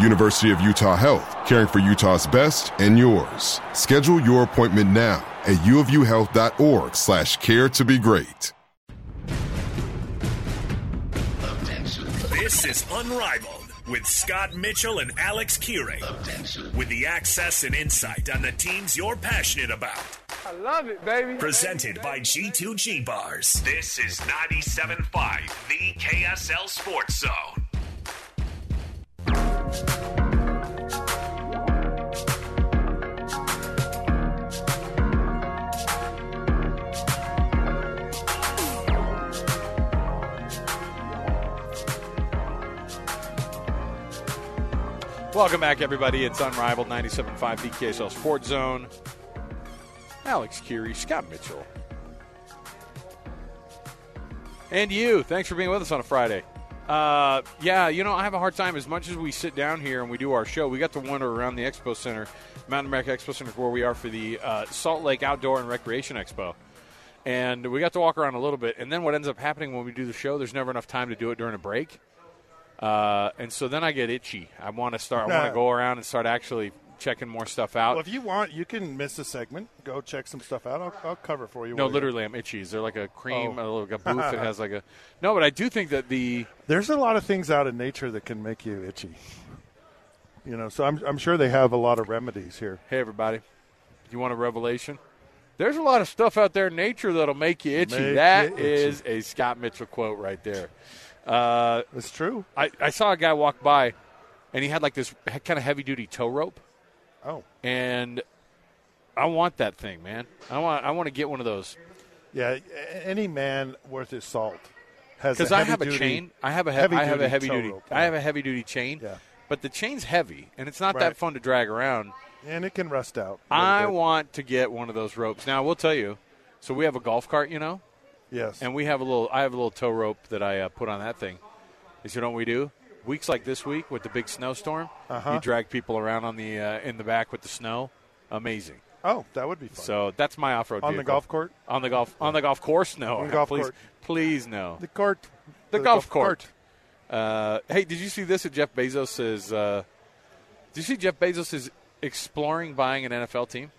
University of Utah Health, caring for Utah's best and yours. Schedule your appointment now at uofuhealth.org slash care to be great. This is Unrivaled with Scott Mitchell and Alex Kirry. With the access and insight on the teams you're passionate about. I love it, baby. Presented by G2G Bars. This is 97.5, the KSL Sports Zone. Welcome back, everybody. It's Unrivaled 97.5 the KSL Sports Zone. Alex Kirry, Scott Mitchell. And you. Thanks for being with us on a Friday. Uh, yeah, you know, I have a hard time as much as we sit down here and we do our show. We got to wander around the Expo Center, Mountain America Expo Center, is where we are for the uh, Salt Lake Outdoor and Recreation Expo. And we got to walk around a little bit. And then what ends up happening when we do the show, there's never enough time to do it during a break. Uh, and so then I get itchy. I want to start. I want to go around and start actually checking more stuff out. Well, if you want, you can miss a segment. Go check some stuff out. I'll, I'll cover for you. No, literally, I'm itchy. Is there like a cream, Oh. a, like a booth that has like a? No, but I do think that the There's a lot of things out in nature that can make you itchy. You know, so I'm, I'm sure they have a lot of remedies here. Hey, everybody. You want a revelation? There's a lot of stuff out there in nature that'll make you itchy. Make That you itchy. is a Scott Mitchell quote right there. Uh, it's true. I, I saw a guy walk by, and he had like this kind of heavy duty tow rope, Oh, and I want that thing, man. I want I want to get one of those yeah. Any man worth his salt has because I have a chain. I have a he- heavy I have a duty heavy duty. rope, I have a heavy duty chain. Yeah. But the chain's heavy, and it's not Right. that fun to drag around. and it can rust out. I bit. want to get one of those ropes. Now, we'll tell you. So we have a golf cart, you know, Yes. and we have a little. I have a little tow rope that I uh, put on that thing. Is you know what we do? Weeks like this week with the big snowstorm, Uh-huh. you drag people around on the uh, in the back with the snow. Amazing. oh, that would be fun. So that's my off-road on the golf court, on the golf on the golf course. No, On the golf please, court. please no. the cart, The, golf, court. Uh, hey, did you see this? That Jeff Bezos is. Uh, did you see Jeff Bezos is exploring buying an NFL team?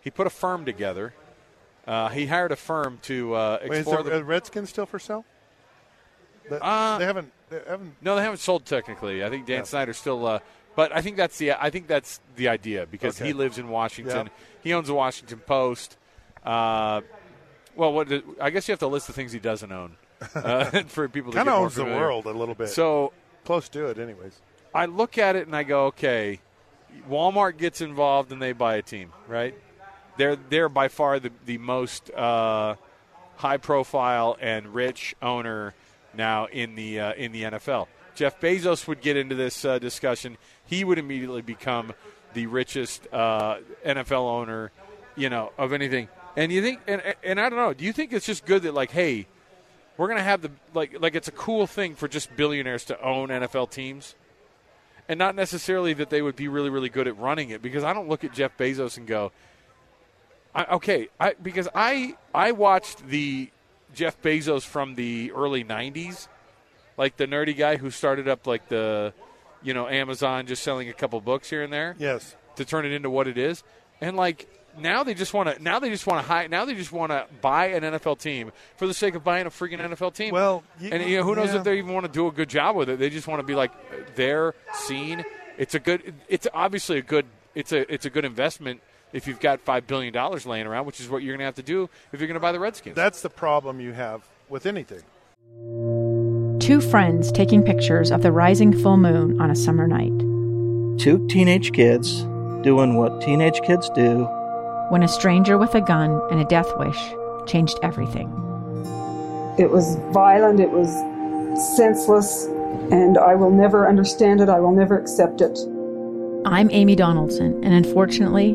He put a firm together. Uh, he hired a firm to uh, Wait, is explore the, the. Redskins still for sale? That- Uh, they haven't. They haven't. no, they haven't sold technically. I think Dan Yeah. Snyder's still. Uh, but I think that's the. I think that's the idea because Okay. he lives in Washington. Yep. He owns the Washington Post. Uh, well, what did- I guess you have to list the things he doesn't own uh, for people Kind of owns the world a little bit. So close to it, anyways. I look at it and I go, okay, Walmart gets involved and they buy a team, right? They're they're by far the the most uh, high profile and rich owner now in the uh, in the NFL. Jeff Bezos would get into this uh, discussion. He would immediately become the richest uh, NFL owner, you know, of anything. And you think, and, and I don't know, do you think it's just good that like, hey, we're gonna have the like like it's a cool thing for just billionaires to own NFL teams? and not necessarily that they would be really, really good at running it. Because I don't look at Jeff Bezos and go, I, okay, I, because I I watched the Jeff Bezos from the early '90s, like the nerdy guy who started up like the, you know, Amazon, just selling a couple books here and there. Yes. To turn it into what it is, and like now they just want to now they just want to hire now they just want to buy an NFL team for the sake of buying a freaking NFL team. Well, you, and you know, who knows yeah. if they even want to do a good job with it? They just want to be like there, seen. It's a good. It's obviously a good. It's a it's a good investment if you've got five billion dollars laying around, which is what you're going to have to do if you're going to buy the Redskins. That's the problem you have with anything. Two friends taking pictures of the rising full moon on a summer night. Two teenage kids doing what teenage kids do. When a stranger with a gun and a death wish changed everything. It was violent, it was senseless, and I will never understand it. I will never accept it. I'm Amy Donaldson, and unfortunately,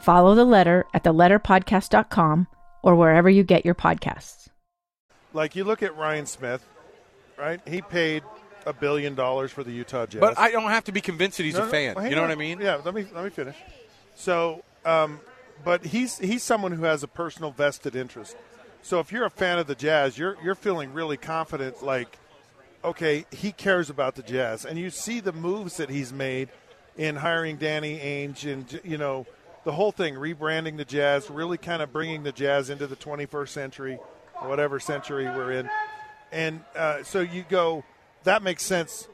Follow the letter at theletterpodcast.com or wherever you get your podcasts. Like you look at Ryan Smith, right? He paid a billion dollars for the Utah Jazz. But I don't have to be convinced that he's No, a no, fan. well, you know on. what I mean? Yeah. Let me let me finish. So, um, but he's he's someone who has a personal vested interest. So if you're a fan of the Jazz, you're you're feeling really confident. Like, okay, he cares about the Jazz, and you see the moves that he's made in hiring Danny Ainge and you know the whole thing, rebranding the Jazz, really kind of bringing the Jazz into the 21st century, whatever century we're in. And uh, so you go, that makes sense.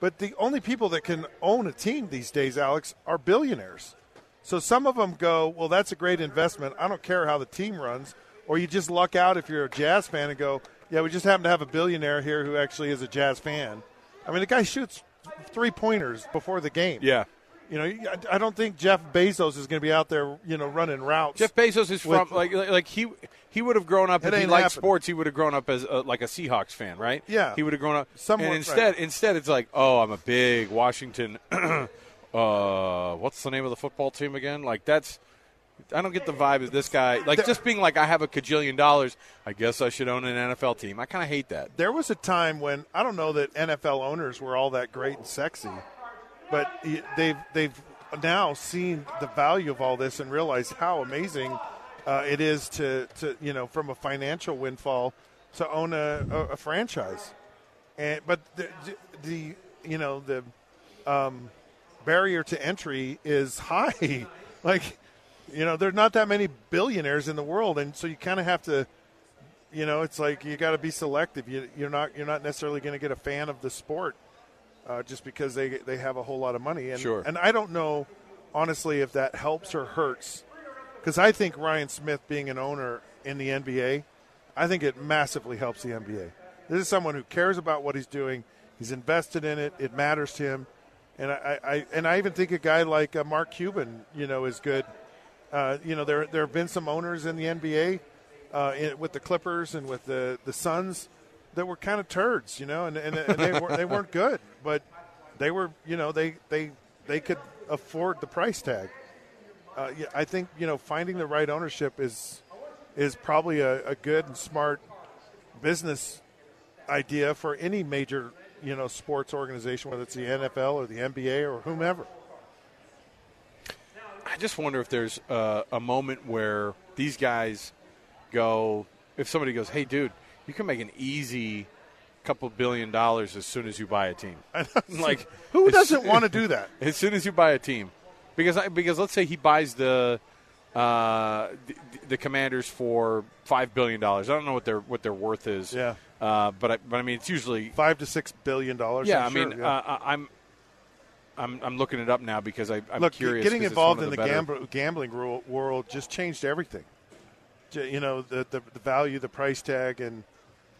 But the only people that can own a team these days, Alex, are billionaires. So some of them go, well, that's a great investment. I don't care how the team runs. Or you just luck out if you're a Jazz fan and go, yeah, we just happen to have a billionaire here who actually is a Jazz fan. I mean, the guy shoots three pointers before the game. Yeah. You know, I- don't think Jeff Bezos is going to be out there, you know, running routes. Jeff Bezos is from like like like he he would have grown up if he liked happening. sports. He would have grown up as a, like a Seahawks fan, right? Yeah. he would have grown up. Somewhat, and instead, instead, it's like, oh, I'm a big Washington. uh, what's the name of the football team again? Like that's. I don't get the vibe of this guy. Like just being like, I have a cajillion dollars. I guess I should own an NFL team. I kind of hate that. There was a time when I don't know that NFL owners were all that great and sexy, but they've they've now seen the value of all this and realized how amazing uh, it is to, to you know from a financial windfall to own a, a, a franchise. And but the, the you know the um, barrier to entry is high. like you know there's not that many billionaires in the world, and so you kind of have to you know, it's like you got to be selective. You, you're not you're not necessarily going to get a fan of the sport uh, just because they they have a whole lot of money. And, Sure. And I don't know honestly if that helps or hurts because I think Ryan Smith being an owner in the NBA, I think it massively helps the NBA. This is someone who cares about what he's doing. He's invested in it. It matters to him. And I, I and I even think a guy like uh, Mark Cuban, you know, is good. Uh, you know, there there have been some owners in the NBA uh, in, with the Clippers and with the the Suns that were kind of turds, you know, and, and, and they were they weren't good, but they were, you know, they they they could afford the price tag. Uh, I think you know finding the right ownership is is probably a, a good and smart business idea for any major you know sports organization, whether it's the NFL or the NBA or whomever. I just wonder if there's uh, a moment where these guys go, if somebody goes, hey, dude, you can make an easy couple billion dollars as soon as you buy a team. like Who doesn't want to do that? As soon as you buy a team, because I, because let's say he buys the uh, the, the Commanders for five billion dollars. I don't know what their what their worth is. Yeah. Uh, but I, but I mean, it's usually five to six billion dollars. Yeah, I'm I mean, sure, yeah. Uh, I- I'm. I'm, I'm looking it up now because I, I'm Look, curious. getting involved in the, better- gambling world just changed everything. You know, the, the the value, the price tag, and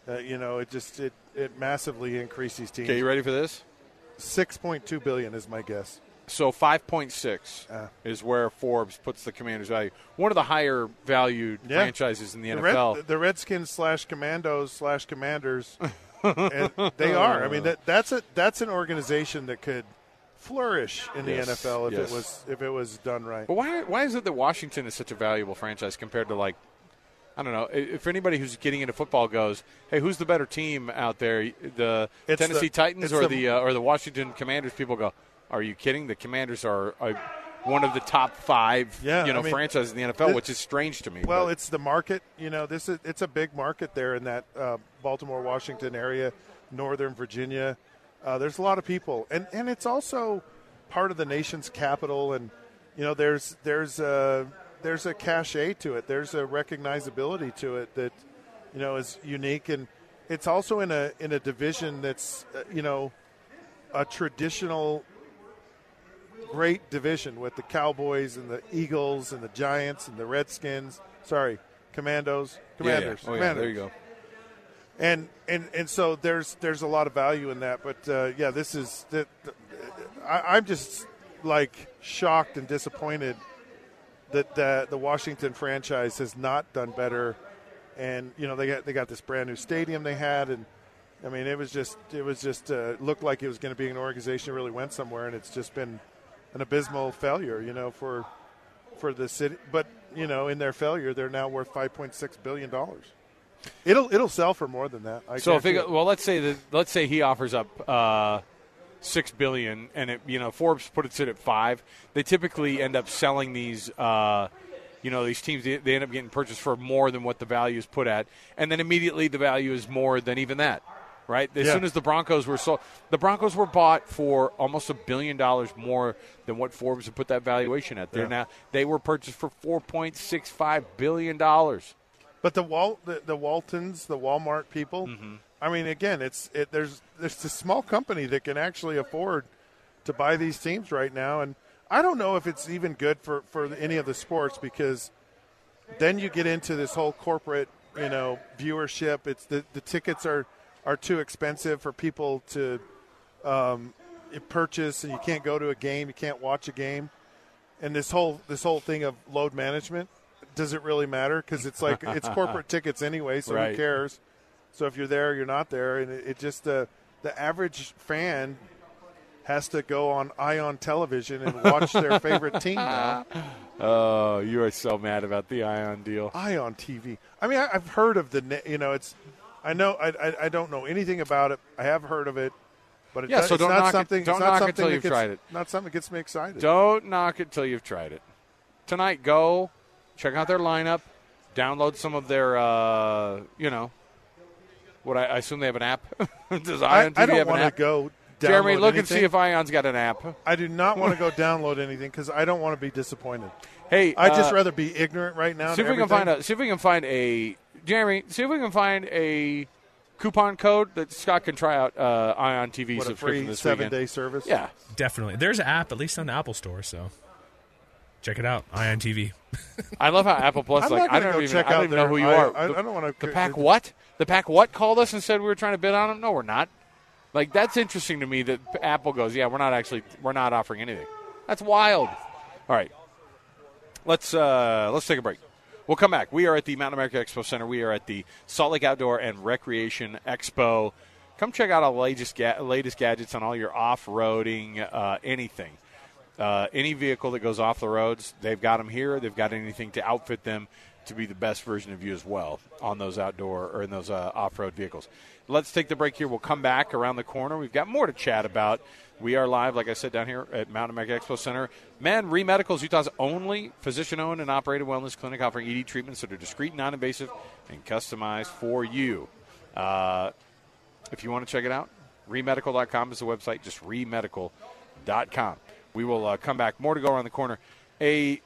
uh, you know, it just it, it massively increased these teams. Okay, you ready for this? Six point two billion is my guess. So 5.6 is where Forbes puts the Commanders' value. One of the higher valued Yeah. franchises in the, The, NFL. Red, the Redskins slash Commandos slash Commanders, and they are. I mean, that that's a that's an organization that could flourish in the Yes, NFL if yes. it was if it was done right. But why why is it that Washington is such a valuable franchise compared to like I don't know. If anybody who's getting into football goes, "Hey, who's the better team out there? The It's Tennessee the- Titans or the- the, uh, or the Washington Commanders?" People go, "Are you kidding? The Commanders are, are one of the top five, Yeah, you know, I mean, franchises in the NFL, the- which is strange to me." Well, but- it's the market. You know, this is it's a big market there in that uh, Baltimore, Washington area, Northern Virginia. Uh, there's a lot of people, and and it's also part of the nation's capital, and you know, there's there's a there's a cachet to it. There's a recognizability to it that you know is unique, and it's also in a in a division that's uh, you know a traditional great division with the Cowboys and the Eagles and the Giants and the Redskins. Sorry, Commandos, Yeah, yeah. Commanders. Oh, yeah, Commanders. there you go. And and and so there's there's a lot of value in that. But uh, yeah, this is the, I'm just like shocked and disappointed that the, the Washington franchise has not done better. And you know they got they got this brand new stadium they had, and I mean it was just it was just uh, looked like it was going to be an organization that really went somewhere, and it's just been an abysmal failure. You know for for the city, but you know in their failure they're now worth 5.6 billion dollars. It'll it'll sell for more than that. I so if it. well, let's say that let's say he offers up uh, six billion, and it you know Forbes puts it at five. They typically end up selling these. Uh, you know these teams they, they end up getting purchased for more than what the value is put at, and then immediately the value is more than even that. Right as Yeah. soon as the Broncos were sold, the Broncos were bought for almost a billion dollars more than what Forbes had put that valuation at. They're Yeah. now they were purchased for four point six five billion dollars. But the Wal the, the Waltons, the Walmart people. Mm-hmm. I mean, again, it's it, there's there's a small company that can actually afford to buy these teams right now, and I don't know if it's even good for for any of the sports because then you get into this whole corporate, you know, viewership. It's the the tickets are are too expensive for people to um, purchase, and you can't go to a game, you can't watch a game, and this whole this whole thing of load management does it really matter? Because it's like it's corporate tickets anyway, so Right. who cares? So if you're there, you're not there, and it, it just uh, the average fan has to go on Ion Television and watch their favorite team now. Oh, you are so mad about the Ion deal. Ion TV. I mean, I, I've heard of the. You know, it's. I know. I, I, I don't know anything about it. I have heard of it, but it Yeah, does, so it's don't not knock it- something. don't it's not knock it something till that you've gets- tried it. Not something that gets me excited. Don't knock it till you've tried it. Tonight, go check out their lineup, download some of their, uh, you know, what I, I assume they have an app. Does I, Ion I TV don't want to go. Jeremy, download look and see if Ion's got an app. I do not want to go download anything because I don't want to be disappointed. Hey, I just uh, rather be ignorant right now. See if we can find a. See if we can find a. Jeremy, see if we can find a coupon code that Scott can try out uh, Ion TV What, a free this seven weekend. day service. Yeah, Definitely. There's an app, at least on the Apple Store, so check it out. Ion TV. I love how Apple Plus. I'm like I don't go even. check I don't out even know who you I- are. I- The- I don't wanna- The pack what? The pack what called us and said we were trying to bid on them. No, we're not. Like that's interesting to me that Apple goes, yeah, we're not actually we're not offering anything. That's wild. All right, let's uh, let's take a break. We'll come back. We are at the Mountain America Expo Center. We are at the Salt Lake Outdoor and Recreation Expo. Come check out our latest ga- latest gadgets on all your off roading, uh, anything. Uh, any vehicle that goes off the roads, they've got them here. They've got anything to outfit them to be the best version of you as well on those outdoor or in those uh, off-road vehicles. Let's take the break here. We'll come back around the corner. We've got more to chat about. We are live, like I said, down here at Mountain America Expo Center. Man, Remedical is Utah's only physician-owned and operated wellness clinic offering ED treatments that are discreet, non-invasive, and customized for you. Uh, if you want to check it out, remedical.com is the website. Just remedical.com. We will uh, come back. More to go around the corner. A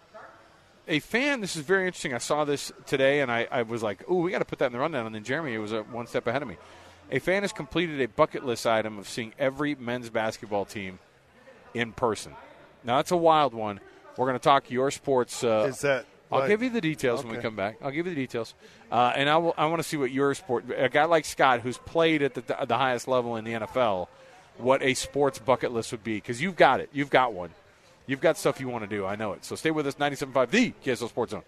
a fan. This is very interesting. I saw this today, and I, I was like, "Ooh, we got to put that in the rundown." And then Jeremy was uh, one step ahead of me. A fan has completed a bucket list item of seeing every men's basketball team in person. Now that's a wild one. We're going to talk your sports. Uh, Is that I'll like- give you the details when we come back. I'll give you the details, uh, and I, will, I want to see what your sport. A guy like Scott, who's played at the, the highest level in the NFL, what a sports bucket list would be because you've got it. You've got one. You've got stuff you want to do. I know it. So stay with us. 97.5, the KSL Sports Zone.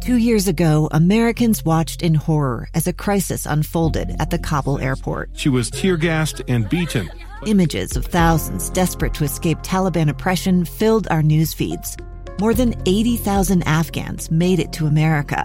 Two years ago, Americans watched in horror as a crisis unfolded at the Kabul airport. She was tear gassed and beaten. Images of thousands desperate to escape Taliban oppression filled our news feeds. More than 80,000 Afghans made it to America.